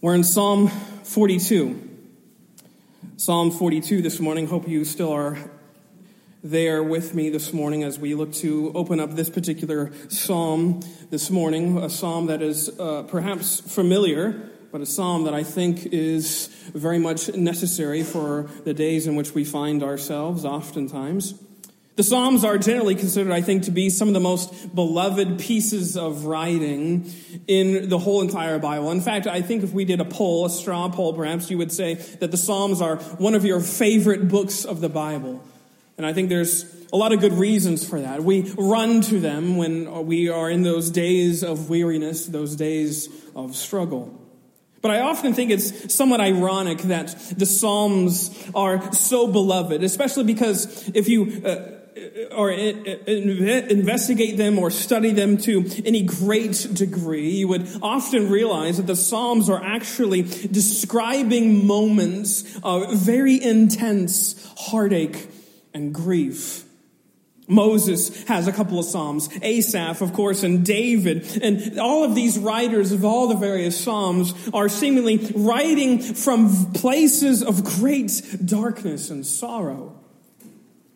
We're in Psalm 42. Psalm 42 this morning. Hope you still are there with me this morning as we look to open up this particular psalm this morning. A psalm that is uh, perhaps familiar, but a psalm that I think is very much necessary for the days in which we find ourselves, oftentimes. The Psalms are generally considered, I think, to be some of the most beloved pieces of writing in the whole entire Bible. In fact, I think if we did a poll, a straw poll perhaps, you would say that the Psalms are one of your favorite books of the Bible. And I think there's a lot of good reasons for that. We run to them when we are in those days of weariness, those days of struggle. But I often think it's somewhat ironic that the Psalms are so beloved, especially because if you uh, or investigate them or study them to any great degree, you would often realize that the Psalms are actually describing moments of very intense heartache and grief. Moses has a couple of Psalms, Asaph, of course, and David. And all of these writers of all the various Psalms are seemingly writing from places of great darkness and sorrow.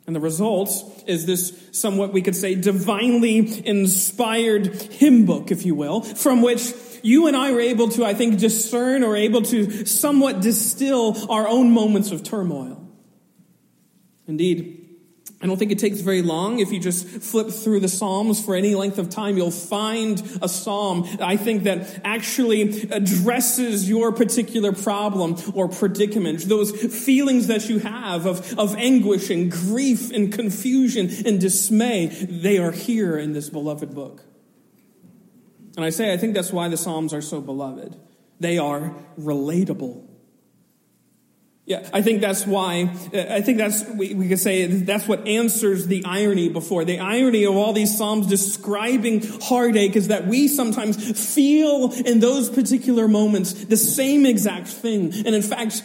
And the result is this somewhat, we could say, divinely inspired hymn book, if you will, from which you and I are able to, I think, discern or able to somewhat distill our own moments of turmoil. Indeed, I don't think it takes very long. If you just flip through the Psalms for any length of time, you'll find a Psalm, I think, that actually addresses your particular problem or predicament. Those feelings that you have of, of anguish and grief and confusion and dismay, they are here in this beloved book. And I say, I think that's why the Psalms are so beloved. They are relatable. Yeah, I think that's why, uh, I think that's, we, we could say that's what answers the irony before. The irony of all these Psalms describing heartache is that we sometimes feel in those particular moments the same exact thing. And in fact,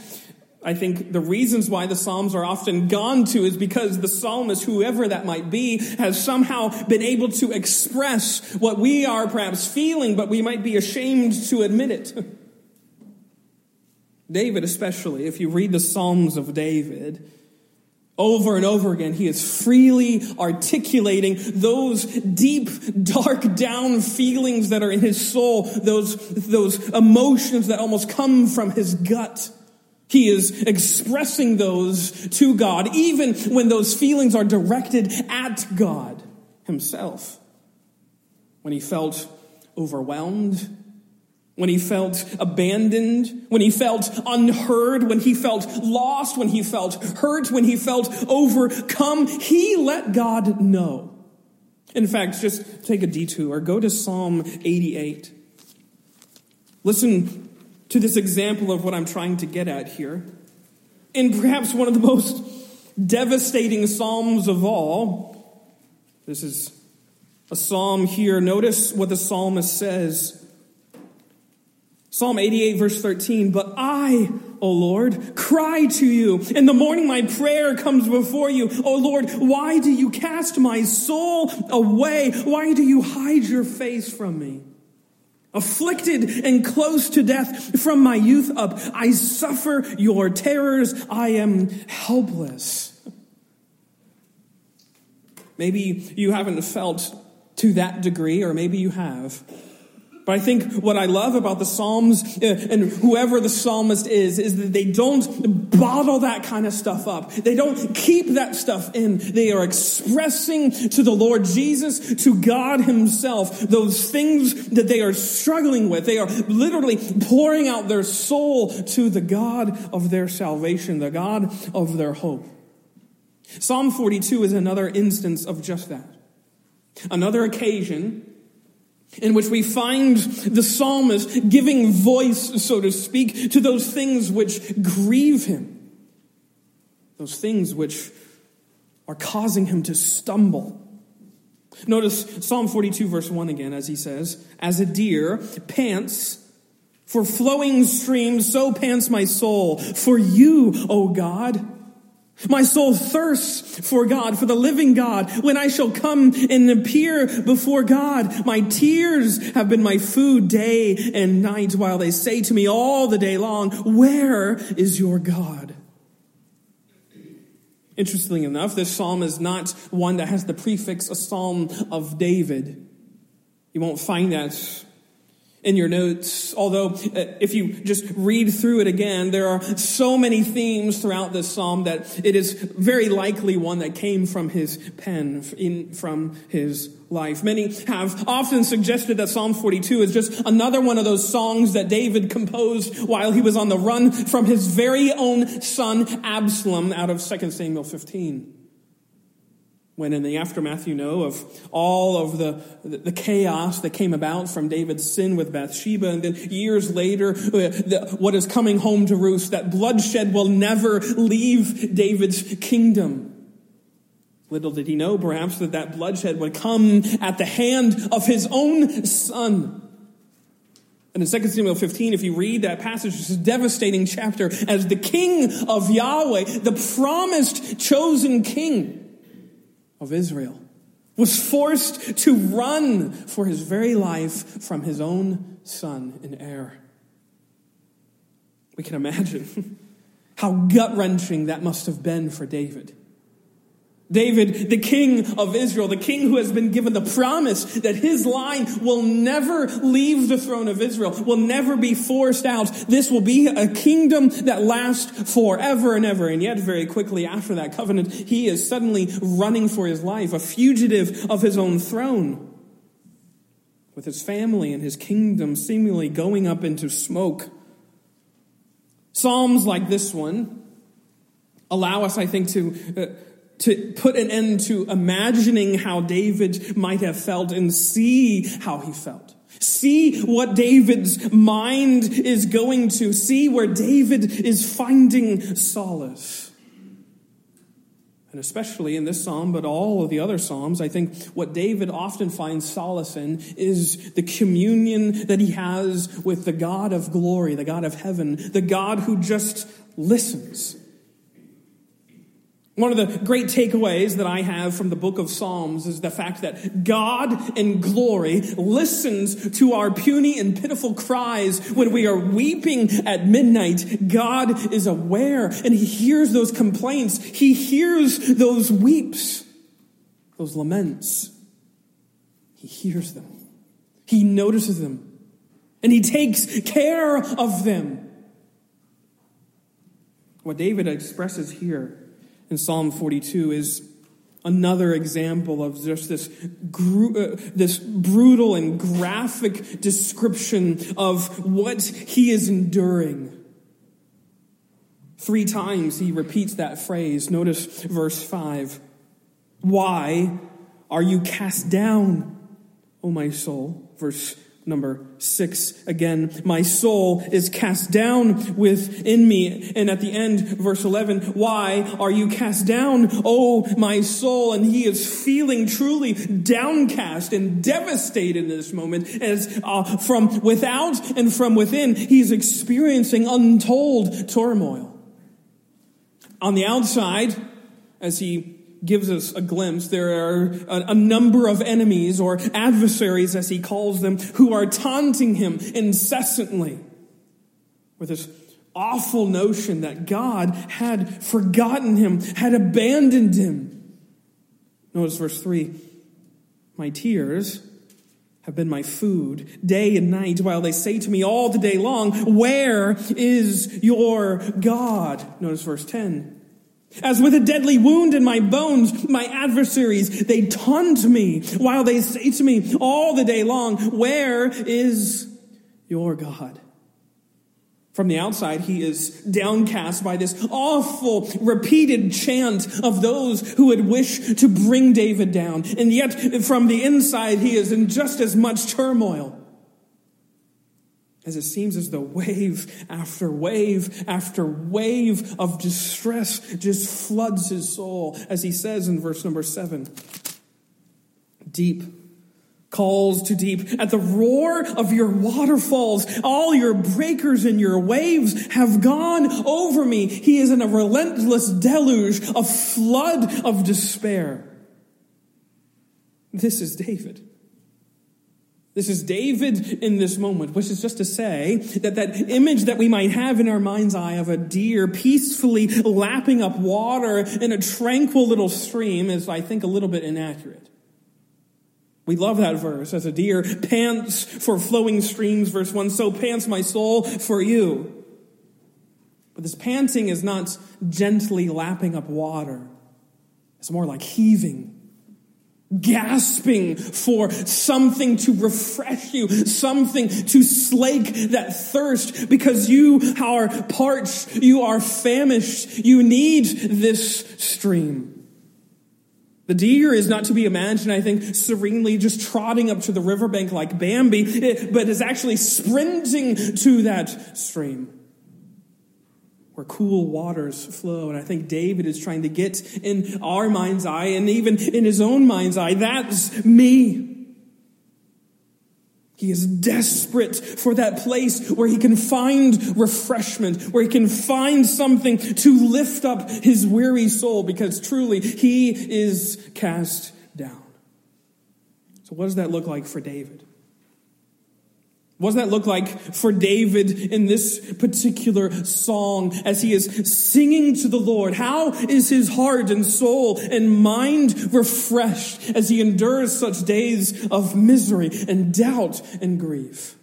I think the reasons why the Psalms are often gone to is because the psalmist, whoever that might be, has somehow been able to express what we are perhaps feeling, but we might be ashamed to admit it. David, especially, if you read the Psalms of David, over and over again, he is freely articulating those deep, dark down feelings that are in his soul, those, those emotions that almost come from his gut. He is expressing those to God, even when those feelings are directed at God himself. When he felt overwhelmed, when he felt abandoned, when he felt unheard, when he felt lost, when he felt hurt, when he felt overcome, he let God know. In fact, just take a detour. Go to Psalm 88. Listen to this example of what I'm trying to get at here. In perhaps one of the most devastating Psalms of all, this is a psalm here. Notice what the psalmist says. Psalm 88 verse 13, but I, O Lord, cry to you. In the morning my prayer comes before you. O Lord, why do you cast my soul away? Why do you hide your face from me? Afflicted and close to death from my youth up, I suffer your terrors. I am helpless. Maybe you haven't felt to that degree, or maybe you have. But I think what I love about the Psalms uh, and whoever the psalmist is, is that they don't bottle that kind of stuff up. They don't keep that stuff in. They are expressing to the Lord Jesus, to God Himself, those things that they are struggling with. They are literally pouring out their soul to the God of their salvation, the God of their hope. Psalm 42 is another instance of just that. Another occasion in which we find the psalmist giving voice, so to speak, to those things which grieve him, those things which are causing him to stumble. Notice Psalm 42, verse 1 again, as he says, As a deer pants for flowing streams, so pants my soul for you, O God. My soul thirsts for God, for the living God. When I shall come and appear before God, my tears have been my food day and night while they say to me all the day long, where is your God? Interestingly enough, this psalm is not one that has the prefix a psalm of David. You won't find that in your notes. Although, uh, if you just read through it again, there are so many themes throughout this psalm that it is very likely one that came from his pen, in, from his life. Many have often suggested that Psalm 42 is just another one of those songs that David composed while he was on the run from his very own son Absalom out of 2 Samuel 15 when in the aftermath, you know, of all of the, the chaos that came about from David's sin with Bathsheba, and then years later, uh, the, what is coming home to roost, that bloodshed will never leave David's kingdom. Little did he know, perhaps, that that bloodshed would come at the hand of his own son. And in 2 Samuel 15, if you read that passage, it's a devastating chapter as the king of Yahweh, the promised chosen king, of Israel, was forced to run for his very life from his own son and heir. We can imagine how gut wrenching that must have been for David. David, the king of Israel, the king who has been given the promise that his line will never leave the throne of Israel, will never be forced out. This will be a kingdom that lasts forever and ever. And yet, very quickly after that covenant, he is suddenly running for his life, a fugitive of his own throne, with his family and his kingdom seemingly going up into smoke. Psalms like this one allow us, I think, to. Uh, to put an end to imagining how David might have felt and see how he felt. See what David's mind is going to. See where David is finding solace. And especially in this psalm, but all of the other psalms, I think what David often finds solace in is the communion that he has with the God of glory, the God of heaven, the God who just listens one of the great takeaways that I have from the book of Psalms is the fact that God in glory listens to our puny and pitiful cries when we are weeping at midnight. God is aware and he hears those complaints. He hears those weeps, those laments. He hears them. He notices them and he takes care of them. What David expresses here in Psalm 42 is another example of just this, uh, this brutal and graphic description of what he is enduring. Three times he repeats that phrase. Notice verse 5. Why are you cast down, O my soul? Verse number six again. My soul is cast down within me. And at the end verse 11 why are you cast down oh my soul? And he is feeling truly downcast and devastated in this moment as uh, from without and from within he's experiencing untold turmoil. On the outside as he gives us a glimpse. There are a, number of enemies or adversaries, as he calls them, who are taunting him incessantly with this awful notion that God had forgotten him, had abandoned him. Notice verse 3 My tears have been my food day and night while they say to me all the day long, Where is your God? Notice verse 10. As with a deadly wound in my bones, my adversaries, they taunt me while they say to me all the day long, Where is your God? From the outside, he is downcast by this awful repeated chant of those who would wish to bring David down. And yet, from the inside, he is in just as much turmoil as it seems as though wave after wave after wave of distress just floods his soul, as he says in verse number seven Deep calls to deep. At the roar of your waterfalls, all your breakers and your waves have gone over me. He is in a relentless deluge, a flood of despair. This is David. This is David in this moment, which is just to say that that image that we might have in our mind's eye of a deer peacefully lapping up water in a tranquil little stream is, I think, a little bit inaccurate. We love that verse. As a deer pants for flowing streams, verse 1, so pants my soul for you. But this panting is not gently lapping up water, it's more like heaving gasping for something to refresh you, something to slake that thirst because you are parched, you are famished, you need this stream. The deer is not to be imagined, I think, serenely just trotting up to the riverbank like Bambi, but is actually sprinting to that stream where cool waters flow. And I think David is trying to get in our mind's eye and even in his own mind's eye. That's me. He is desperate for that place where he can find refreshment, where he can find something to lift up his weary soul, because truly he is cast down. So, what does that look like for David? What does that look like for David in this particular song as he is singing to the Lord? How is his heart and soul and mind refreshed as he endures such days of misery and doubt and grief?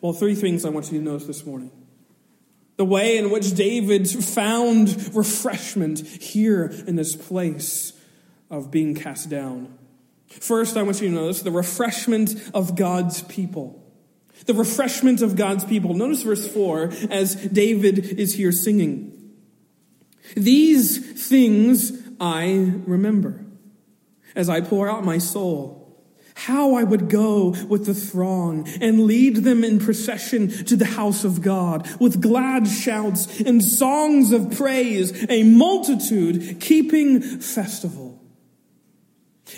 Well, three things I want you to notice this morning. The way in which David found refreshment here in this place of being cast down. First, I want you to notice the refreshment of God's people. The refreshment of God's people. Notice verse 4 as David is here singing. These things I remember as I pour out my soul. How I would go with the throng and lead them in procession to the house of God with glad shouts and songs of praise, a multitude keeping festival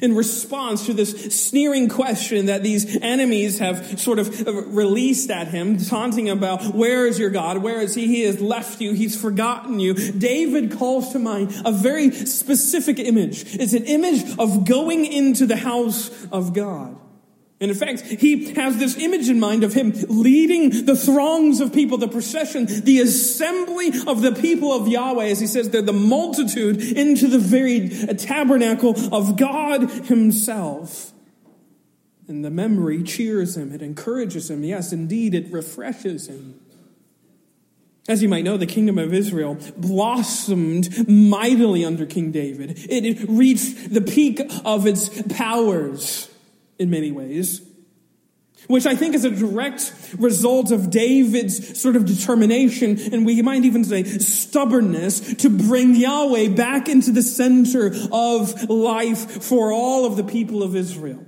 in response to this sneering question that these enemies have sort of uh, released at him, taunting about, where is your God? Where is he? He has left you. He's forgotten you. David calls to mind a very specific image. It's an image of going into the house of God. And in fact, he has this image in mind of him leading the throngs of people, the procession, the assembly of the people of Yahweh, as he says, they're the multitude into the very tabernacle of God himself. And the memory cheers him, it encourages him. Yes, indeed, it refreshes him. As you might know, the kingdom of Israel blossomed mightily under King David. It reached the peak of its powers in many ways, which I think is a direct result of David's sort of determination, and we might even say stubbornness, to bring Yahweh back into the center of life for all of the people of Israel.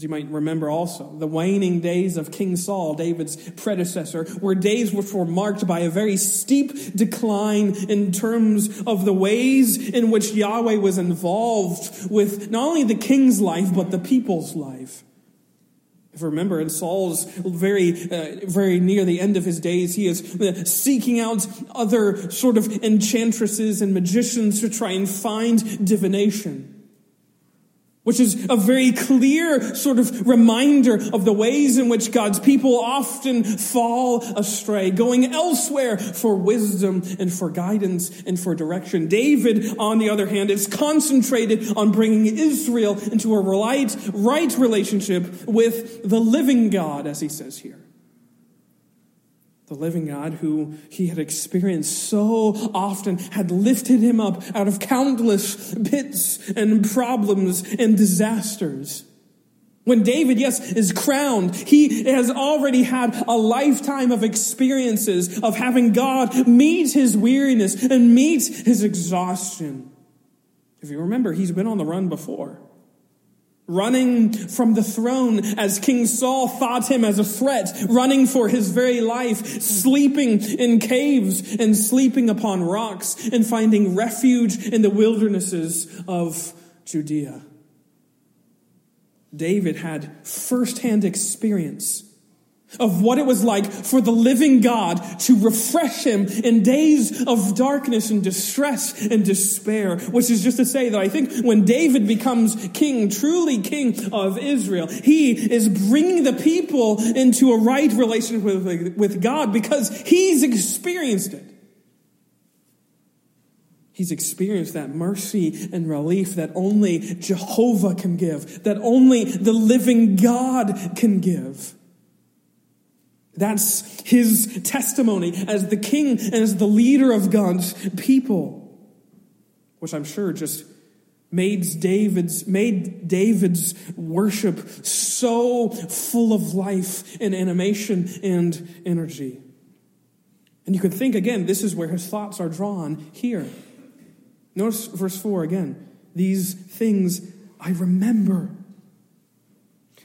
As you might remember also, the waning days of King Saul, David's predecessor, were days which were marked by a very steep decline in terms of the ways in which Yahweh was involved with not only the king's life, but the people's life. If you remember, in Saul's very, uh, very near the end of his days, he is uh, seeking out other sort of enchantresses and magicians to try and find divination which is a very clear sort of reminder of the ways in which God's people often fall astray, going elsewhere for wisdom and for guidance and for direction. David, on the other hand, is concentrated on bringing Israel into a right, right relationship with the living God, as he says here the living God who he had experienced so often had lifted him up out of countless pits and problems and disasters. When David, yes, is crowned, he has already had a lifetime of experiences of having God meet his weariness and meet his exhaustion. If you remember, he's been on the run before running from the throne as King Saul thought him as a threat, running for his very life, sleeping in caves and sleeping upon rocks and finding refuge in the wildernesses of Judea. David had firsthand experience of what it was like for the living God to refresh him in days of darkness and distress and despair. Which is just to say that I think when David becomes king, truly king of Israel, he is bringing the people into a right relationship with, with God because he's experienced it. He's experienced that mercy and relief that only Jehovah can give, that only the living God can give. That's his testimony as the king and as the leader of God's people, which I'm sure just made David's, made David's worship so full of life and animation and energy. And you could think again, this is where his thoughts are drawn here. Notice verse 4 again. These things I remember.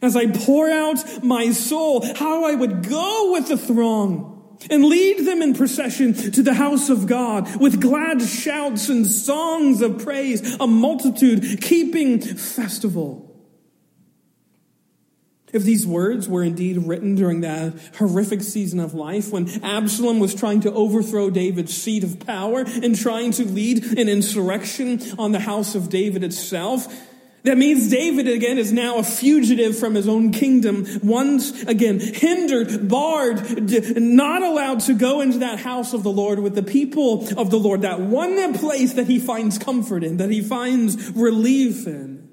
As I pour out my soul, how I would go with the throng and lead them in procession to the house of God with glad shouts and songs of praise, a multitude keeping festival. If these words were indeed written during that horrific season of life when Absalom was trying to overthrow David's seat of power and trying to lead an insurrection on the house of David itself, that means David again is now a fugitive from his own kingdom, once again hindered, barred, not allowed to go into that house of the Lord with the people of the Lord, that one place that he finds comfort in, that he finds relief in.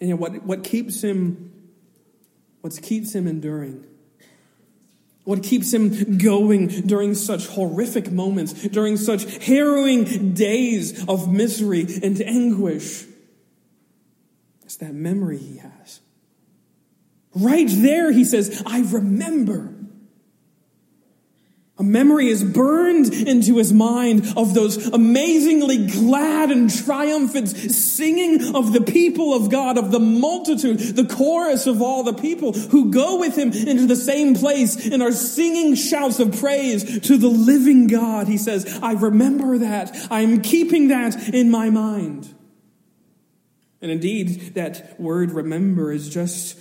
And what, what keeps him what keeps him enduring? What keeps him going during such horrific moments, during such harrowing days of misery and anguish? That memory he has. Right there, he says, I remember. A memory is burned into his mind of those amazingly glad and triumphant singing of the people of God, of the multitude, the chorus of all the people who go with him into the same place and are singing shouts of praise to the living God. He says, I remember that. I'm keeping that in my mind. And indeed, that word remember is just,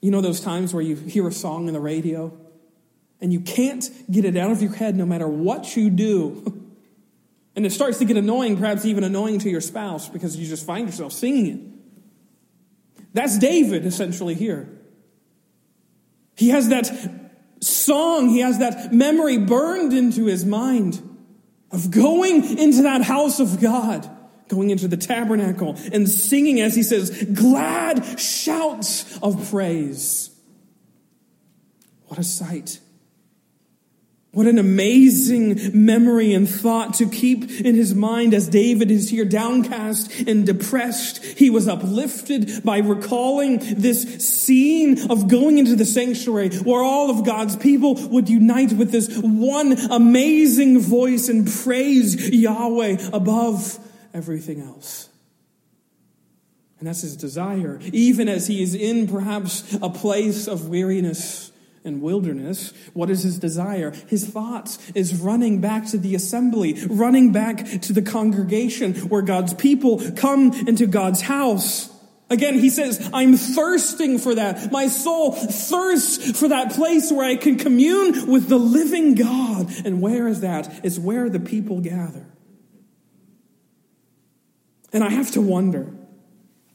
you know, those times where you hear a song on the radio and you can't get it out of your head no matter what you do. And it starts to get annoying, perhaps even annoying to your spouse because you just find yourself singing it. That's David essentially here. He has that song, he has that memory burned into his mind of going into that house of God, going into the tabernacle and singing, as he says, glad shouts of praise. What a sight. What an amazing memory and thought to keep in his mind as David is here downcast and depressed. He was uplifted by recalling this scene of going into the sanctuary where all of God's people would unite with this one amazing voice and praise Yahweh above everything else. And that's his desire, even as he is in perhaps a place of weariness and wilderness, what is his desire? His thoughts is running back to the assembly, running back to the congregation where God's people come into God's house. Again, he says, I'm thirsting for that. My soul thirsts for that place where I can commune with the living God. And where is that? It's where the people gather. And I have to wonder,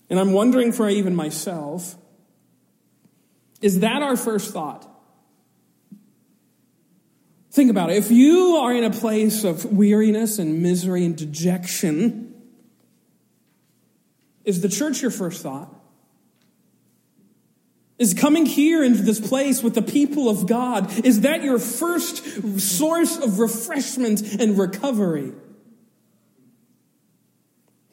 and I'm wondering for even myself, is that our first thought? Think about it. If you are in a place of weariness and misery and dejection, is the church your first thought? Is coming here into this place with the people of God, is that your first source of refreshment and recovery?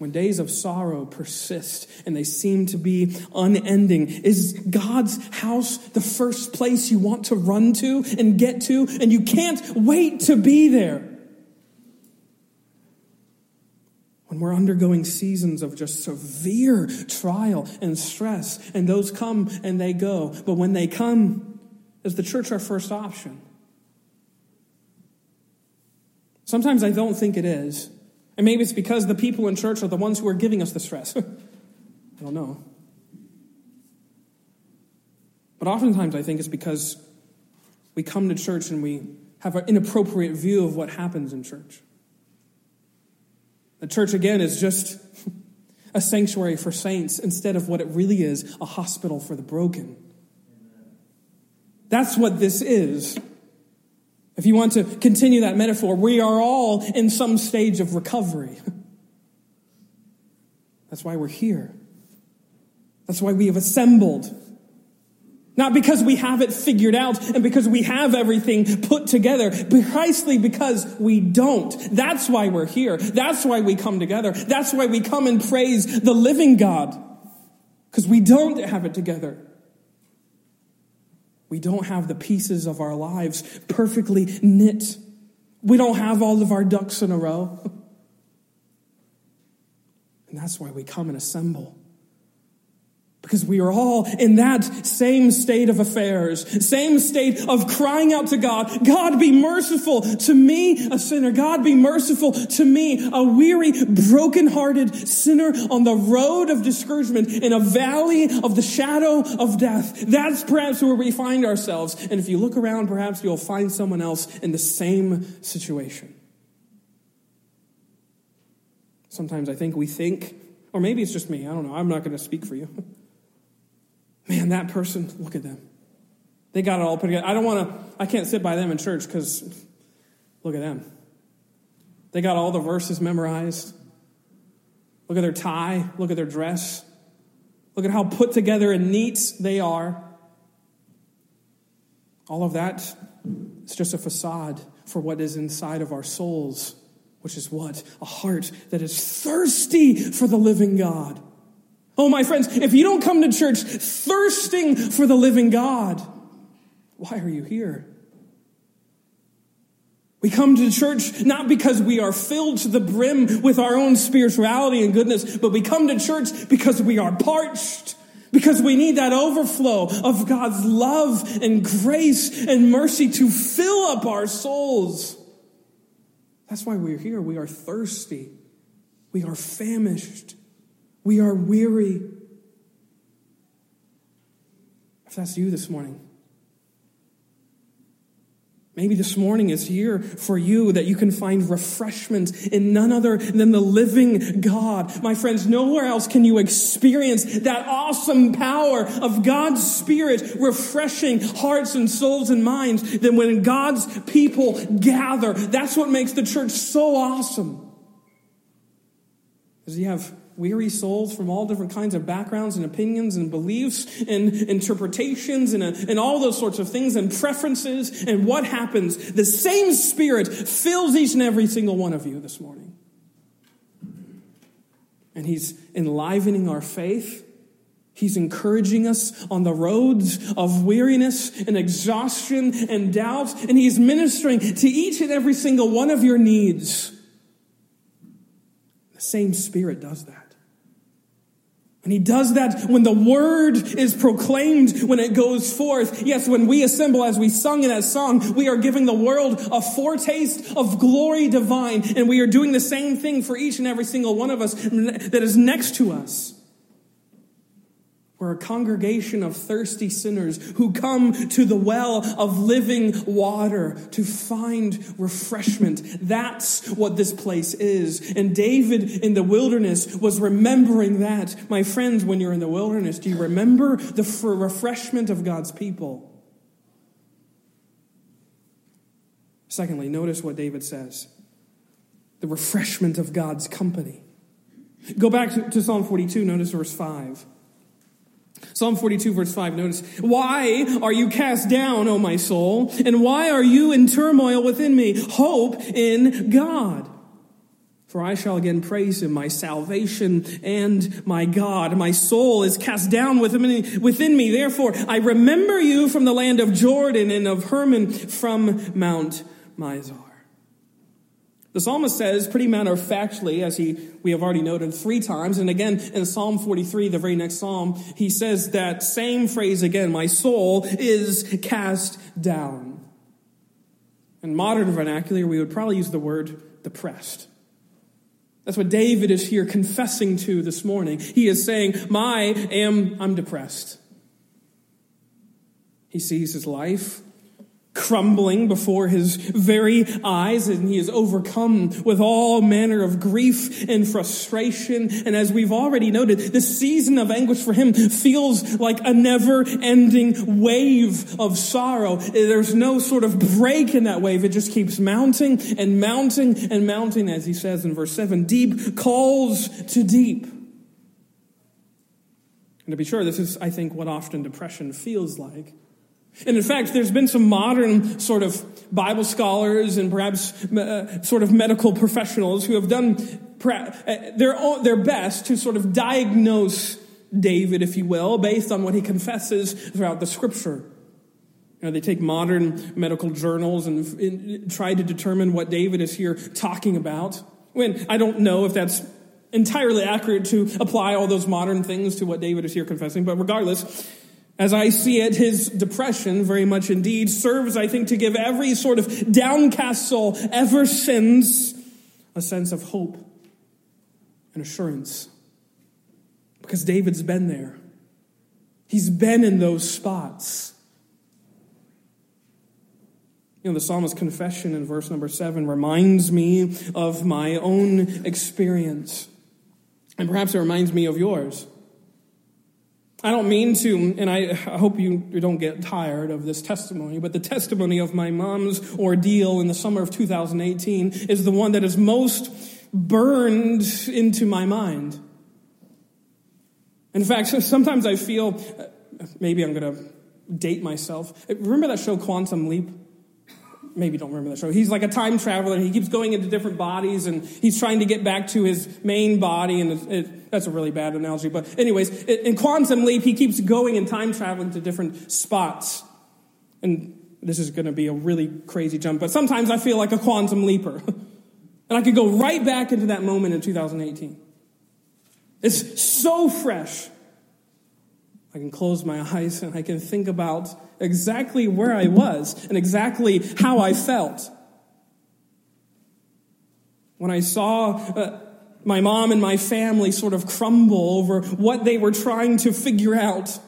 When days of sorrow persist and they seem to be unending, is God's house the first place you want to run to and get to, and you can't wait to be there? When we're undergoing seasons of just severe trial and stress, and those come and they go, but when they come, is the church our first option? Sometimes I don't think it is. And maybe it's because the people in church are the ones who are giving us the stress. I don't know. But oftentimes I think it's because we come to church and we have an inappropriate view of what happens in church. The church, again, is just a sanctuary for saints instead of what it really is a hospital for the broken. That's what this is. If you want to continue that metaphor, we are all in some stage of recovery. That's why we're here. That's why we have assembled. Not because we have it figured out and because we have everything put together, precisely because we don't. That's why we're here. That's why we come together. That's why we come and praise the living God. Because we don't have it together. We don't have the pieces of our lives perfectly knit. We don't have all of our ducks in a row. And that's why we come and assemble. Because we are all in that same state of affairs, same state of crying out to God, God be merciful to me, a sinner. God be merciful to me, a weary, broken-hearted sinner on the road of discouragement in a valley of the shadow of death. That's perhaps where we find ourselves. And if you look around, perhaps you'll find someone else in the same situation. Sometimes I think we think, or maybe it's just me, I don't know, I'm not going to speak for you. Man, that person, look at them. They got it all put together. I don't want to, I can't sit by them in church because look at them. They got all the verses memorized. Look at their tie. Look at their dress. Look at how put together and neat they are. All of that is just a facade for what is inside of our souls, which is what? A heart that is thirsty for the living God. Oh, my friends, if you don't come to church thirsting for the living God, why are you here? We come to church not because we are filled to the brim with our own spirituality and goodness, but we come to church because we are parched, because we need that overflow of God's love and grace and mercy to fill up our souls. That's why we're here. We are thirsty. We are famished. We are weary. If that's you this morning, Maybe this morning is here for you that you can find refreshment in none other than the living God. My friends, nowhere else can you experience that awesome power of God's Spirit refreshing hearts and souls and minds than when God's people gather. That's what makes the church so awesome. Because you have weary souls from all different kinds of backgrounds and opinions and beliefs and interpretations and, uh, and all those sorts of things and preferences. And what happens? The same Spirit fills each and every single one of you this morning. And He's enlivening our faith. He's encouraging us on the roads of weariness and exhaustion and doubt. And He's ministering to each and every single one of your needs. The same Spirit does that. And he does that when the word is proclaimed, when it goes forth. Yes, when we assemble as we sung in that song, we are giving the world a foretaste of glory divine. And we are doing the same thing for each and every single one of us that is next to us. We're a congregation of thirsty sinners who come to the well of living water to find refreshment. That's what this place is. And David in the wilderness was remembering that. My friends, when you're in the wilderness, do you remember the refreshment of God's people? Secondly, notice what David says the refreshment of God's company. Go back to, Psalm 42, notice verse 5. Psalm 42, verse 5, notice, Why are you cast down, O my soul? And why are you in turmoil within me? Hope in God. For I shall again praise him, my salvation and my God. My soul is cast down within me. Therefore, I remember you from the land of Jordan and of Hermon from Mount Mizar. The psalmist says pretty matter of factly, as he, we have already noted three times, and again in Psalm 43, the very next psalm, he says that same phrase again, my soul is cast down. In modern vernacular, we would probably use the word depressed. That's what David is here confessing to this morning. He is saying, my am, I'm depressed. He sees his life crumbling before his very eyes, and he is overcome with all manner of grief and frustration. And as we've already noted, the season of anguish for him feels like a never ending wave of sorrow. There's no sort of break in that wave. It just keeps mounting and mounting and mounting, as he says in verse 7 deep calls to deep. And to be sure, this is, I think, what often depression feels like. And in fact, there's been some modern sort of Bible scholars and perhaps uh, sort of medical professionals who have done uh, their, their best to sort of diagnose David, if you will, based on what he confesses throughout the scripture. You know, they take modern medical journals and, and try to determine what David is here talking about. When I don't know if that's entirely accurate to apply all those modern things to what David is here confessing, but regardless, as I see it, his depression very much indeed serves, I think, to give every sort of downcast soul ever since a sense of hope and assurance. Because David's been there. He's been in those spots. You know, the psalmist's confession in verse number seven reminds me of my own experience. And perhaps it reminds me of yours. I don't mean to, and I, hope you don't get tired of this testimony, but the testimony of my mom's ordeal in the summer of 2018 is the one that is most burned into my mind. In fact, sometimes I feel, uh, maybe I'm going to date myself. Remember that show Quantum Leap? Maybe don't remember the show. He's like a time traveler. He keeps going into different bodies and he's trying to get back to his main body. And it, it, that's a really bad analogy. But anyways, in Quantum Leap, he keeps going and time traveling to different spots. And this is going to be a really crazy jump, but sometimes I feel like a quantum leaper. and I could go right back into that moment in 2018. It's so fresh. I can close my eyes and I can think about exactly where I was and exactly how I felt. When I saw uh, my mom and my family sort of crumble over what they were trying to figure out.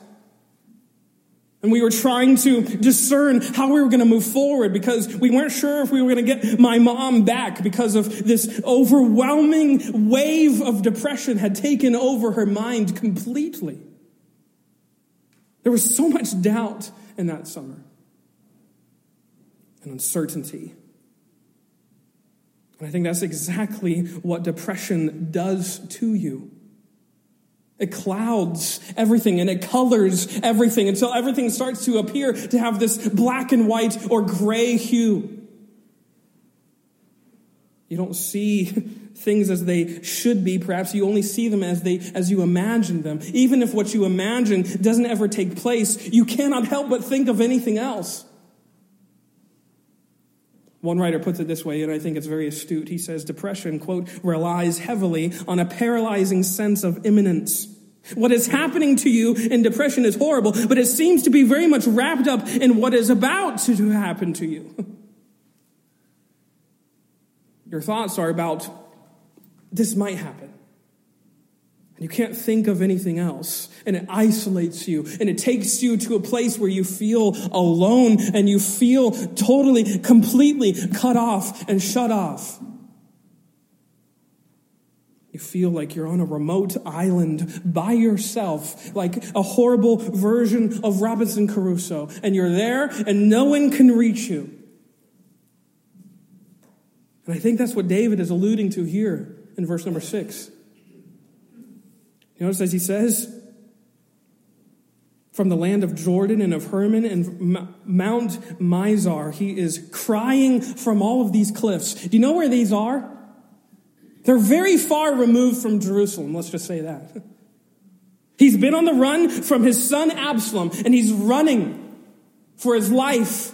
And we were trying to discern how we were going to move forward because we weren't sure if we were going to get my mom back because of this overwhelming wave of depression had taken over her mind completely. There was so much doubt in that summer and uncertainty. And I think that's exactly what depression does to you. It clouds everything and it colors everything until everything starts to appear to have this black and white or gray hue. You don't see things as they should be. Perhaps you only see them as they, as you imagine them. Even if what you imagine doesn't ever take place, you cannot help but think of anything else. One writer puts it this way, and I think it's very astute. He says, depression, quote, relies heavily on a paralyzing sense of imminence. What is happening to you in depression is horrible, but it seems to be very much wrapped up in what is about to happen to you. Your thoughts are about this might happen. And you can't think of anything else. And it isolates you. And it takes you to a place where you feel alone and you feel totally, completely cut off and shut off. You feel like you're on a remote island by yourself, like a horrible version of Robinson Crusoe. And you're there and no one can reach you. And I think that's what David is alluding to here in verse number six. You notice as he says, from the land of Jordan and of Hermon and Mount Mizar, he is crying from all of these cliffs. Do you know where these are? They're very far removed from Jerusalem, let's just say that. He's been on the run from his son Absalom, and he's running for his life.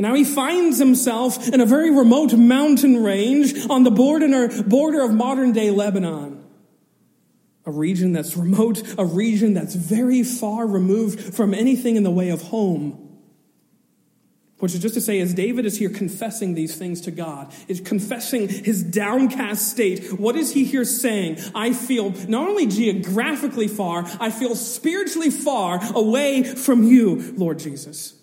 And now he finds himself in a very remote mountain range on the border, border of modern day Lebanon. A region that's remote, a region that's very far removed from anything in the way of home. Which is just to say, as David is here confessing these things to God, is confessing his downcast state, what is he here saying? I feel not only geographically far, I feel spiritually far away from you, Lord Jesus.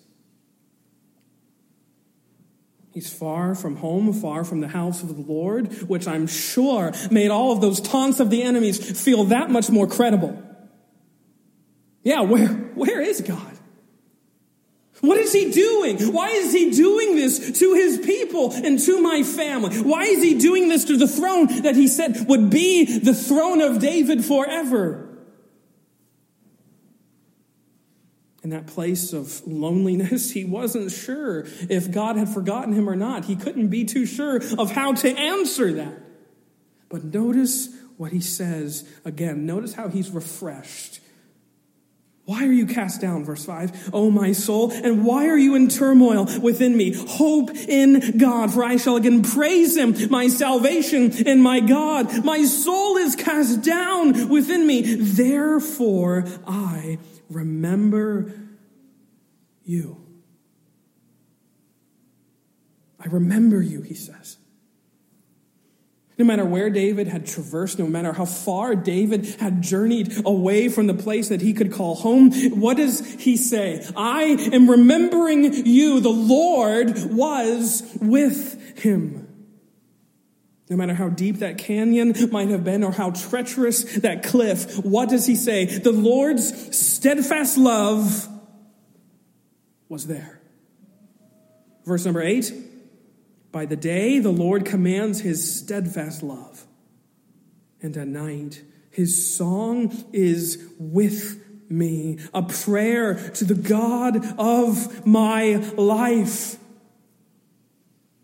He's far from home, far from the house of the Lord, which I'm sure made all of those taunts of the enemies feel that much more credible. Yeah, where, where is God? What is he doing? Why is he doing this to his people and to my family? Why is he doing this to the throne that he said would be the throne of David forever? In that place of loneliness, he wasn't sure if God had forgotten him or not. He couldn't be too sure of how to answer that. But notice what he says again. Notice how he's refreshed why are you cast down? Verse 5. Oh, my soul, and why are you in turmoil within me? Hope in God, for I shall again praise him, my salvation and my God. My soul is cast down within me. Therefore, I remember you. I remember you, he says. No matter where David had traversed, no matter how far David had journeyed away from the place that he could call home, what does he say? I am remembering you. The Lord was with him. No matter how deep that canyon might have been or how treacherous that cliff, what does he say? The Lord's steadfast love was there. Verse number eight. By the day, the Lord commands his steadfast love. And at night, his song is with me, a prayer to the God of my life.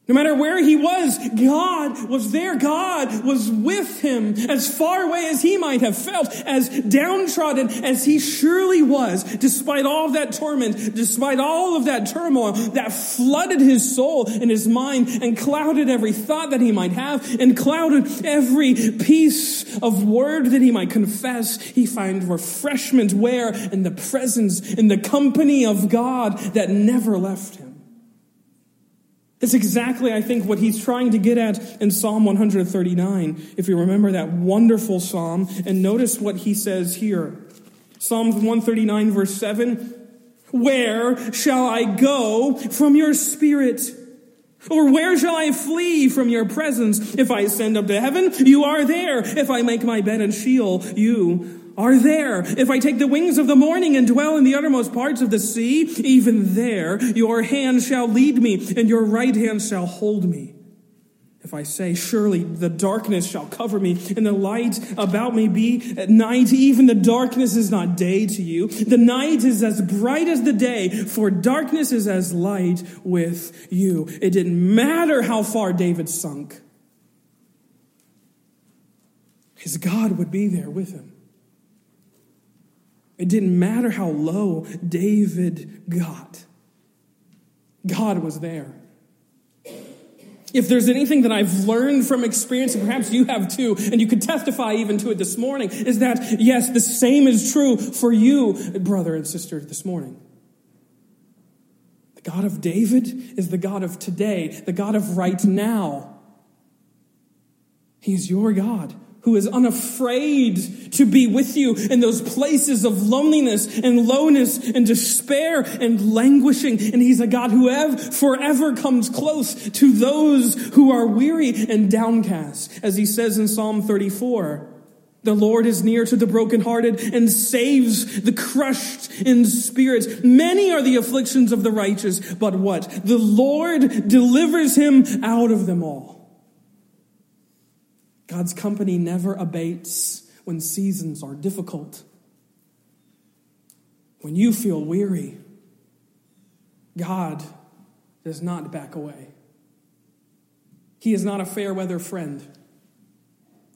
No matter where he was, God was there. God was with him as far away as he might have felt, as downtrodden as he surely was, despite all of that torment, despite all of that turmoil that flooded his soul and his mind and clouded every thought that he might have and clouded every piece of word that he might confess. He find refreshment where? In the presence, in the company of God that never left him. It's exactly, I think, what he's trying to get at in Psalm 139. If you remember that wonderful psalm, and notice what he says here. Psalm 139, verse 7 Where shall I go from your spirit? Or where shall I flee from your presence? If I ascend up to heaven, you are there. If I make my bed in Sheol, you are there. If I take the wings of the morning and dwell in the uttermost parts of the sea, even there your hand shall lead me and your right hand shall hold me. If I say, surely the darkness shall cover me and the light about me be at night, even the darkness is not day to you. The night is as bright as the day, for darkness is as light with you. It didn't matter how far David sunk. His God would be there with him. It didn't matter how low David got, God was there. If there's anything that I've learned from experience, and perhaps you have too, and you could testify even to it this morning, is that yes, the same is true for you, brother and sister, this morning. The God of David is the God of today, the God of right now. He's your God who is unafraid to be with you in those places of loneliness and lowness and despair and languishing. And he's a God who ever, forever comes close to those who are weary and downcast. As he says in Psalm 34, the Lord is near to the brokenhearted and saves the crushed in spirit. Many are the afflictions of the righteous, but what? The Lord delivers him out of them all. God's company never abates when seasons are difficult. When you feel weary, God does not back away. He is not a fair weather friend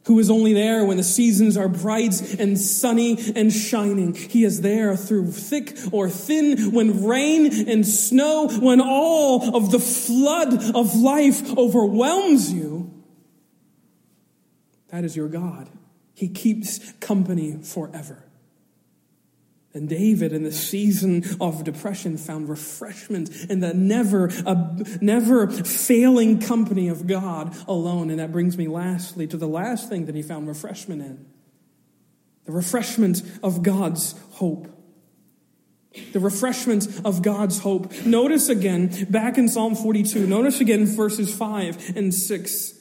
who is only there when the seasons are bright and sunny and shining. He is there through thick or thin, when rain and snow, when all of the flood of life overwhelms you. That is your God. He keeps company forever. And David, in the season of depression, found refreshment in the never, uh, never failing company of God alone. And that brings me lastly to the last thing that he found refreshment in the refreshment of God's hope. The refreshment of God's hope. Notice again, back in Psalm 42, notice again verses 5 and 6.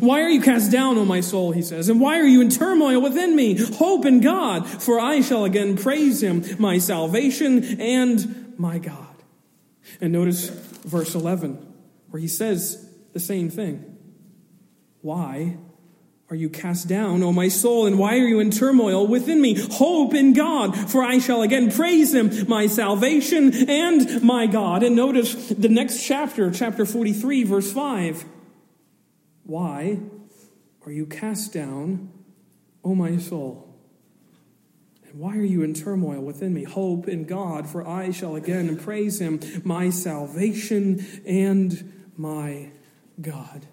Why are you cast down, O my soul, he says, and why are you in turmoil within me? Hope in God, for I shall again praise him, my salvation and my God. And notice verse 11, where he says the same thing. Why are you cast down, O my soul, and why are you in turmoil within me? Hope in God, for I shall again praise him, my salvation and my God. And notice the next chapter, chapter 43, verse 5. Why are you cast down, O my soul? And why are you in turmoil within me? Hope in God, for I shall again praise him, my salvation and my God.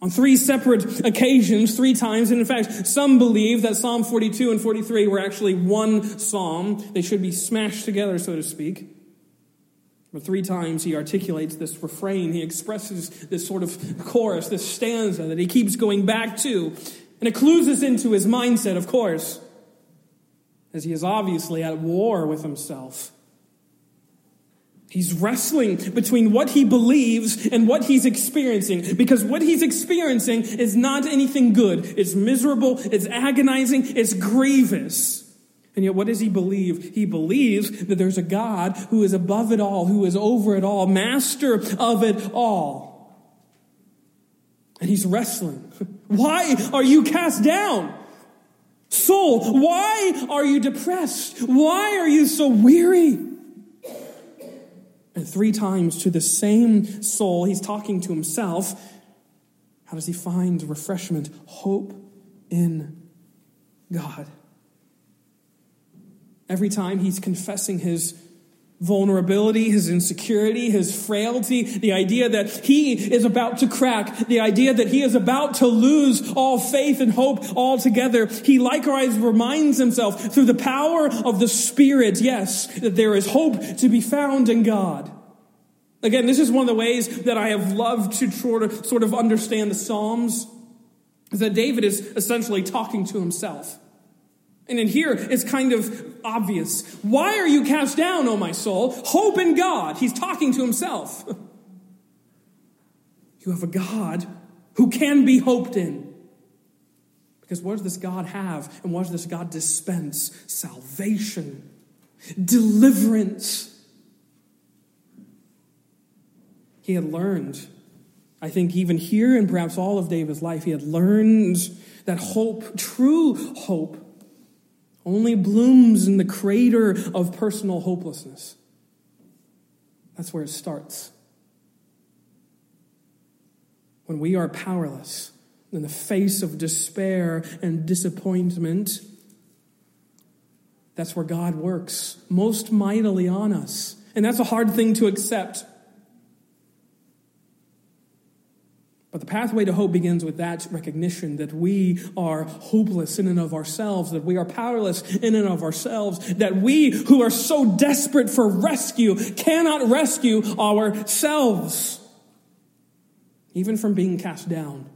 On three separate occasions, three times, and in fact, some believe that Psalm 42 and 43 were actually one psalm. They should be smashed together, so to speak. Three times he articulates this refrain. He expresses this sort of chorus, this stanza that he keeps going back to. And it clues us into his mindset, of course, as he is obviously at war with himself. He's wrestling between what he believes and what he's experiencing because what he's experiencing is not anything good. It's miserable, it's agonizing, it's grievous. And yet, what does he believe? He believes that there's a God who is above it all, who is over it all, master of it all. And he's wrestling. Why are you cast down? Soul, why are you depressed? Why are you so weary? And three times to the same soul, he's talking to himself. How does he find refreshment? Hope in God. Every time he's confessing his vulnerability, his insecurity, his frailty, the idea that he is about to crack, the idea that he is about to lose all faith and hope altogether. He likewise reminds himself through the power of the Spirit, yes, that there is hope to be found in God. Again, this is one of the ways that I have loved to sort of, understand the Psalms, is that David is essentially talking to himself. And in here, it's kind of obvious. Why are you cast down, O my soul? Hope in God. He's talking to himself. You have a God who can be hoped in. Because what does this God have? And what does this God dispense? Salvation, deliverance. He had learned, I think, even here and perhaps all of David's life, he had learned that hope, true hope, only blooms in the crater of personal hopelessness. That's where it starts. When we are powerless in the face of despair and disappointment, that's where God works most mightily on us. And that's a hard thing to accept. But the pathway to hope begins with that recognition that we are hopeless in and of ourselves, that we are powerless in and of ourselves, that we who are so desperate for rescue cannot rescue ourselves, even from being cast down.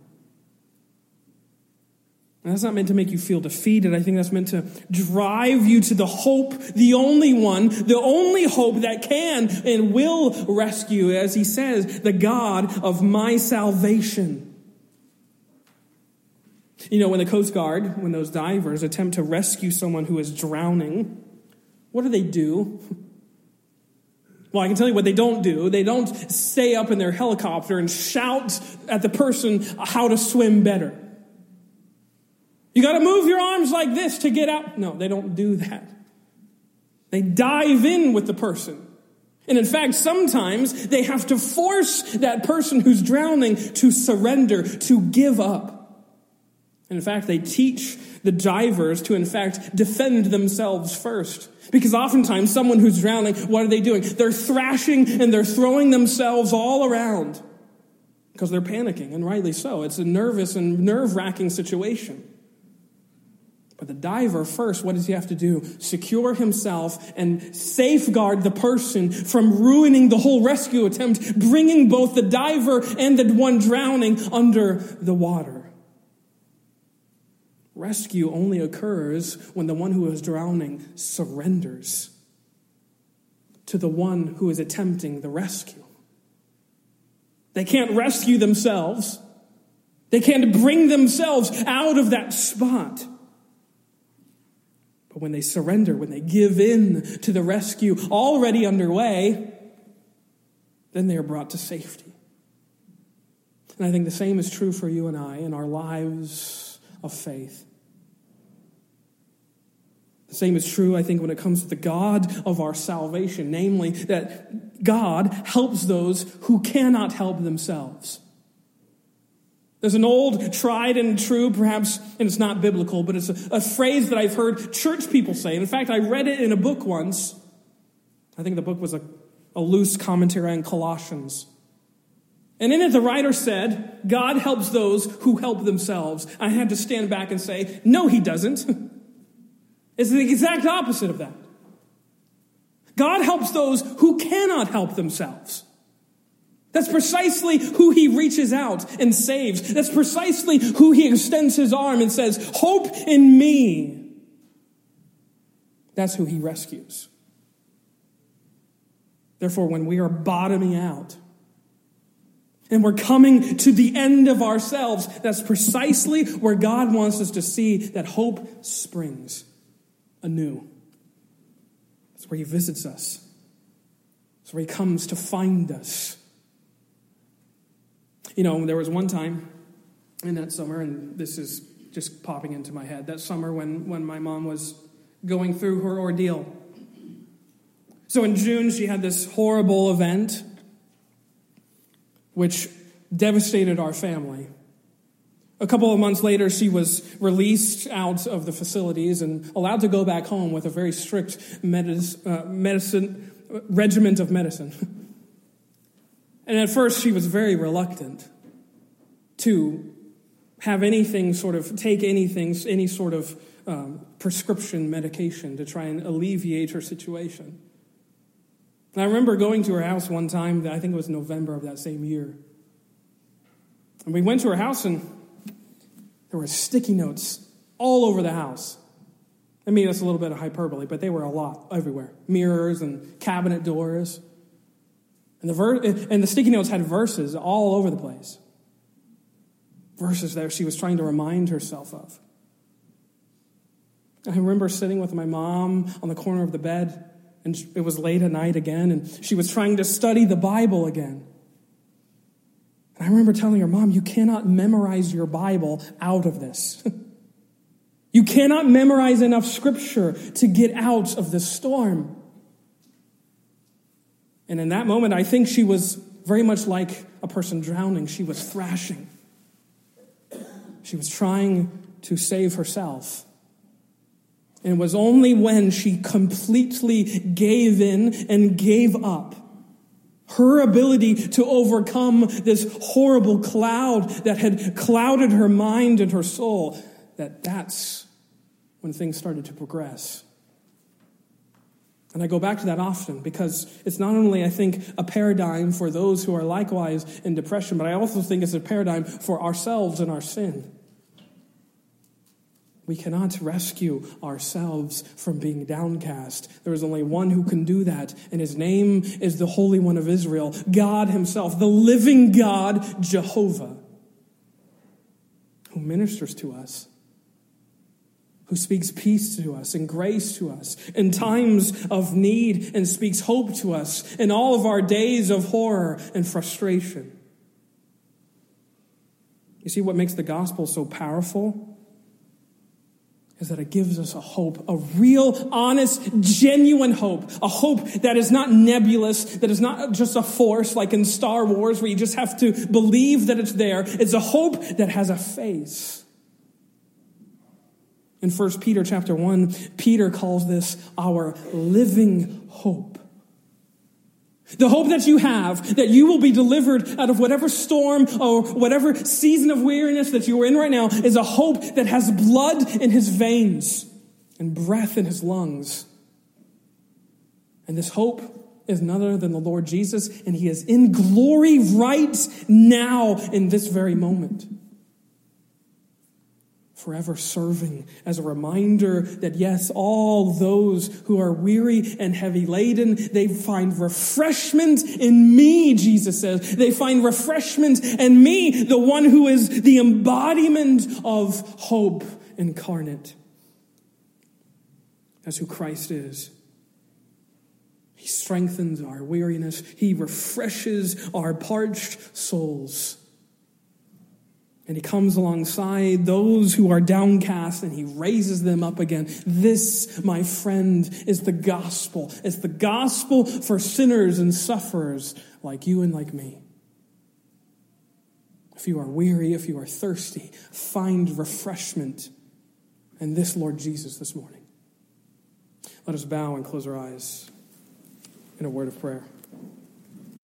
And that's not meant to make you feel defeated. I think that's meant to drive you to the hope, the only one, the only hope that can and will rescue, as he says, the God of my salvation. You know, when the Coast Guard, when those divers attempt to rescue someone who is drowning, what do they do? Well, I can tell you what they don't do. They don't stay up in their helicopter and shout at the person how to swim better. You got to move your arms like this to get out. No, they don't do that. They dive in with the person. And in fact, sometimes they have to force that person who's drowning to surrender, to give up. And in fact, they teach the divers to, in fact, defend themselves first. Because oftentimes, someone who's drowning, what are they doing? They're thrashing and they're throwing themselves all around because they're panicking, and rightly so. It's a nervous and nerve wracking situation. But the diver, first, what does he have to do? Secure himself and safeguard the person from ruining the whole rescue attempt, bringing both the diver and the one drowning under the water. Rescue only occurs when the one who is drowning surrenders to the one who is attempting the rescue. They can't rescue themselves. They can't bring themselves out of that spot. But when they surrender, when they give in to the rescue already underway, then they are brought to safety. And I think the same is true for you and I in our lives of faith. The same is true, I think, when it comes to the God of our salvation, namely that God helps those who cannot help themselves. There's an old, tried and true, perhaps, and it's not biblical, but it's a, a, phrase that I've heard church people say. And in fact, I read it in a book once. I think the book was a, a loose commentary on Colossians. And in it, the writer said, God helps those who help themselves. I had to stand back and say, no, he doesn't. it's the exact opposite of that. God helps those who cannot help themselves. That's precisely who he reaches out and saves. That's precisely who he extends his arm and says, Hope in me. That's who he rescues. Therefore, when we are bottoming out and we're coming to the end of ourselves, that's precisely where God wants us to see that hope springs anew. That's where he visits us, that's where he comes to find us. You know, there was one time in that summer, and this is just popping into my head, that summer when, when my mom was going through her ordeal. So in June, she had this horrible event which devastated our family. A couple of months later, she was released out of the facilities and allowed to go back home with a very strict medicine, uh, medicine regiment of medicine. And at first, she was very reluctant to have anything sort of take anything, any sort of um, prescription medication to try and alleviate her situation. And I remember going to her house one time, I think it was November of that same year. And we went to her house, and there were sticky notes all over the house. I mean, that's a little bit of hyperbole, but they were a lot everywhere mirrors and cabinet doors. And the, ver- and the sticky notes had verses all over the place. Verses that she was trying to remind herself of. I remember sitting with my mom on the corner of the bed, and it was late at night again, and she was trying to study the Bible again. And I remember telling her, Mom, you cannot memorize your Bible out of this. you cannot memorize enough scripture to get out of this storm. And in that moment, I think she was very much like a person drowning. She was thrashing. She was trying to save herself. And it was only when she completely gave in and gave up her ability to overcome this horrible cloud that had clouded her mind and her soul that that's when things started to progress. And I go back to that often because it's not only, I think, a paradigm for those who are likewise in depression, but I also think it's a paradigm for ourselves and our sin. We cannot rescue ourselves from being downcast. There is only one who can do that, and his name is the Holy One of Israel, God Himself, the living God, Jehovah, who ministers to us who speaks peace to us and grace to us in times of need and speaks hope to us in all of our days of horror and frustration. You see, what makes the gospel so powerful is that it gives us a hope, a real, honest, genuine hope, a hope that is not nebulous, that is not just a force like in Star Wars where you just have to believe that it's there. It's a hope that has a face in 1 Peter chapter 1, Peter calls this our living hope. The hope that you have that you will be delivered out of whatever storm or whatever season of weariness that you are in right now is a hope that has blood in his veins and breath in his lungs. And this hope is none other than the Lord Jesus, and he is in glory right now in this very moment forever serving as a reminder that yes, all those who are weary and heavy laden, they find refreshment in me, Jesus says. They find refreshment in me, the one who is the embodiment of hope incarnate. That's who Christ is. He strengthens our weariness. He refreshes our parched souls. And he comes alongside those who are downcast and he raises them up again. This, my friend, is the gospel. It's the gospel for sinners and sufferers like you and like me. If you are weary, if you are thirsty, find refreshment in this Lord Jesus this morning. Let us bow and close our eyes in a word of prayer.